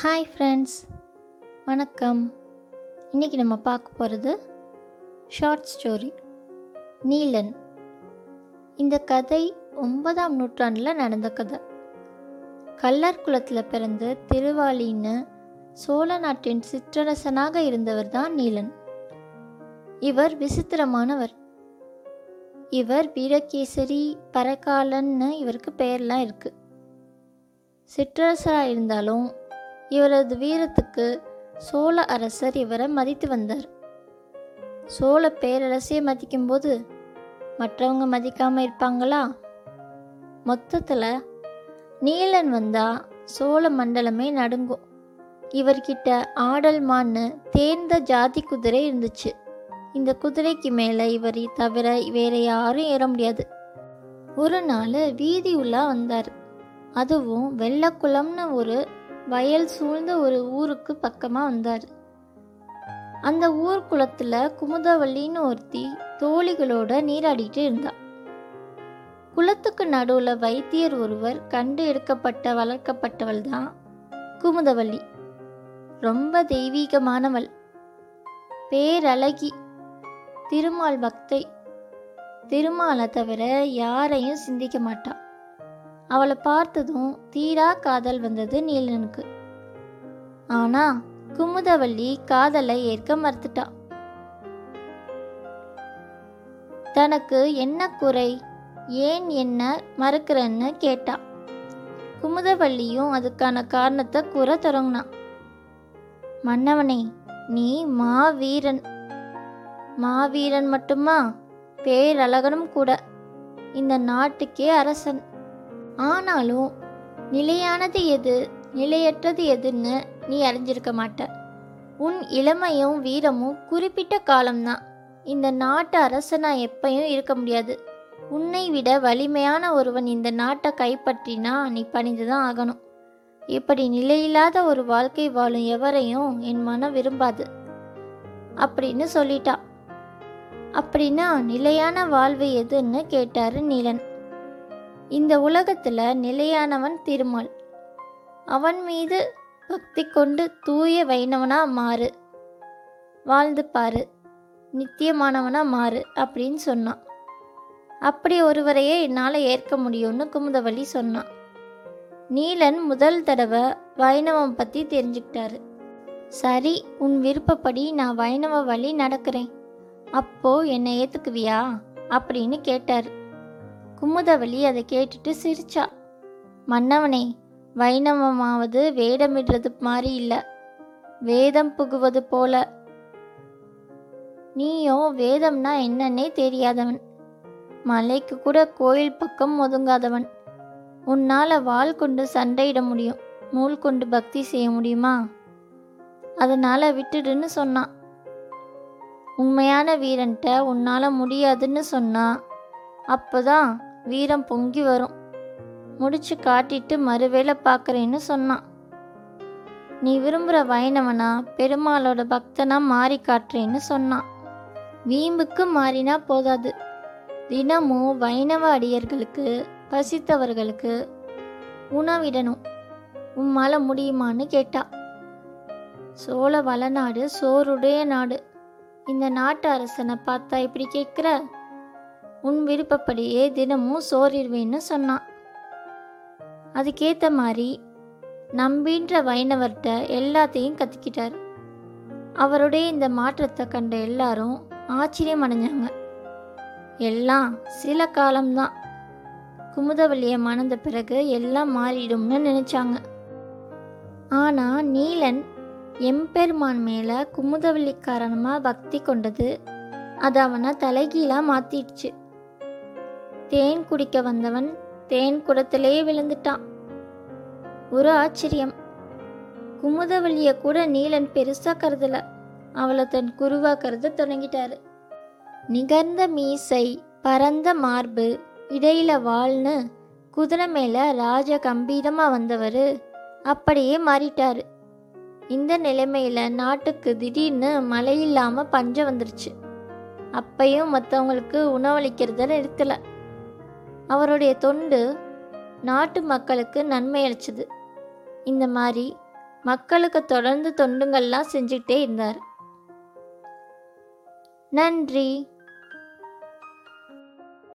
Hi friends வணக்கம். இன்றைக்கி நம்ம பார்க்க போகிறது ஷார்ட் ஸ்டோரி நீலன். இந்த கதை ஒன்பதாம் நூற்றாண்டில் நடந்த கதை. கல்லர் குலத்தில் பிறந்த திருவாளின்னு சோழ நாட்டின் சிற்றரசனாக இருந்தவர் தான் நீலன். இவர் விசித்திரமானவர். இவர் வீரகேசரி பரகாலன்னு இவருக்கு பெயர்லாம் இருக்குது சிற்றரசராக இருந்தாலும் இவரது வீரத்துக்கு சோழ அரசர் இவரை மதித்து வந்தார். சோழ பேரரசையை மதிக்கும்போது மற்றவங்க மதிக்காமல் இருப்பாங்களா? மொத்தத்தில் நீலன் வந்தால் சோழ மண்டலமே நடுங்கும். இவர்கிட்ட ஆடல் மான்னு தேர்ந்த ஜாதி குதிரை இருந்துச்சு. இந்த குதிரைக்கு மேலே இவரை தவிர வேற யாரும் ஏற முடியாது. ஒரு நாள் வீதி உள்ளா வந்தார். அதுவும் வெள்ளக்குளம்னு ஒரு வயல் சூழ்ந்த ஒரு ஊருக்கு பக்கமாக வந்தார். அந்த ஊர் குளத்தில் குமுதவள்ளின்னு ஒருத்தி தோழிகளோட நீராடிட்டு இருந்தா. குளத்துக்கு நடுவில் வைத்தியர் ஒருவர் கண்டு எடுக்கப்பட்ட வளர்க்கப்பட்டவள் தான் குமுதவள்ளி ரொம்ப தெய்வீகமானவள். பேரழகி திருமால் பக்தை. திருமாலை தவிர யாரையும் சிந்திக்க மாட்டாள் அவளை பார்த்ததும் தீரா காதல் வந்தது நீலனுக்கு. ஆனா குமுதவள்ளி காதலை ஏற்க மறுத்துட்டா. தனக்கு என்ன குறை ஏன் என்ன மறுக்கிறன்னு கேட்டா. குமுதவள்ளியும் அதுக்கான காரணத்தை கூற தொடங்கினான் மன்னவனே நீ மாவீரன். மாவீரன் மட்டுமா? பேரழகனும் கூட. இந்த நாட்டுக்கே அரசன். ஆனாலும் நிலையானது எது நிலையற்றது எதுன்னு நீ அறிஞ்சிருக்க மாட்ட. உன் இளமையும் வீரமும் குறிப்பிட்ட காலம்தான். இந்த நாட்டு அரசனா எப்பயும் இருக்க முடியாது. உன்னை விட வலிமையான ஒருவன் இந்த நாட்டை கைப்பற்றினா நீ பணிந்துதான் ஆகணும். இப்படி நிலையில்லாத ஒரு வாழ்க்கை வாழும் எவரையும் என் மனம் விரும்பாது. அப்படின்னு சொல்லிட்டா. அப்படின்னா நிலையான வாழ்வு எதுன்னு கேட்டாரு நீலன். இந்த உலகத்தில் நிலையானவன் திருமால். அவன் மீது பக்தி கொண்டு தூய வைணவனா மாறு. வாழ்ந்து பாரு நித்தியமானவனா மாறு அப்படின்னு சொன்னான். அப்படி ஒருவரையே என்னால் ஏற்க முடியும்னு குமுதவள்ளி சொன்னான். நீலன் முதல் தடவை வைணவம் பற்றி தெரிஞ்சுக்கிட்டாரு. சரி உன் விருப்பப்படி நான் வைணவ வழி நடக்கிறேன். அப்போ என்னை ஏற்றுக்குவியா அப்படின்னு கேட்டார். குமுதவலி அதை கேட்டுட்டு சிரிச்சா. மன்னவனே வைணவமாவது வேடமிடுறது மாதிரி இல்லை. வேதம் புகுவது போல. நீயோ வேதம்னா என்னன்னே தெரியாதவன். மலைக்கு கூட கோயில் பக்கம் ஒதுங்காதவன். உன்னால் வாள் கொண்டு சண்டையிட முடியும். நூல் கொண்டு பக்தி செய்ய முடியுமா? அதனால் விட்டுடுன்னு சொன்னான் உண்மையான வீரன்ட்ட உன்னால் முடியாதுன்னு சொன்னா அப்போதான் வீரம் பொங்கி வரும். முடிச்சு காட்டிட்டு மறுவேளை பார்க்குறேன்னு சொன்னான். நீ விரும்புகிற வைணவனா? பெருமாளோட பக்தனா மாறி காட்டுறேன்னு சொன்னான். வீம்புக்கு மாறினா போதாது. தினமும் வைணவ அடியர்களுக்கு பசித்தவர்களுக்கு உணவிடணும். உம்மால முடியுமான்னு கேட்டா. சோழ வளநாடு சோறுடைய நாடு. இந்த நாட்டு அரசனை பார்த்தா இப்படி கேட்குற? உன் விருப்பப்படியே தினமும் சோறிடுவேன்னு சொன்னான். அதுக்கேற்ற மாதிரி நம்பின்ற வைணவர்கிட்ட எல்லாத்தையும் கற்றுக்கிட்டார் அவருடைய இந்த மாற்றத்தை கண்ட எல்லாரும் ஆச்சரியம் அடைஞ்சாங்க. எல்லாம் சில காலம்தான். குமுதவள்ளியை மணந்த பிறகு எல்லாம் மாறிடும்னு நினைச்சாங்க. ஆனால் நீலன் எம்பெருமான் மேலே குமுதவள்ளி காரணமாக பக்தி கொண்டது அது அவனை தலைகீழாக மாற்றிடுச்சு தேன் குடிக்க வந்தவன் தேன் குடத்திலே விழுந்துட்டான். ஒரு ஆச்சரியம். குமுதவள்ளிய கூட நீலன் பெருசா கருதல. அவளை தன் குருவா கருத தொடங்கிட்டாரு. நிகர்ந்த மீசை பரந்த மார்பு இடையில வாழ்னு குதிரை மேல ராஜ கம்பீரமா வந்தவர் அப்படியே மாறிட்டாரு. இந்த நிலைமையில நாட்டுக்கு திடீர்னு மழை இல்லாம பஞ்சம் வந்துருச்சு. அப்பையும் மற்றவங்களுக்கு உணவளிக்கிறத நிறுத்தல அவருடைய தொண்டு நாட்டு மக்களுக்கு நன்மை அளிச்சது. இந்த மாதிரி மக்களுக்கு தொடர்ந்து தொண்டுங்கள்லாம் செஞ்சுக்கிட்டே இருந்தார். நன்றி.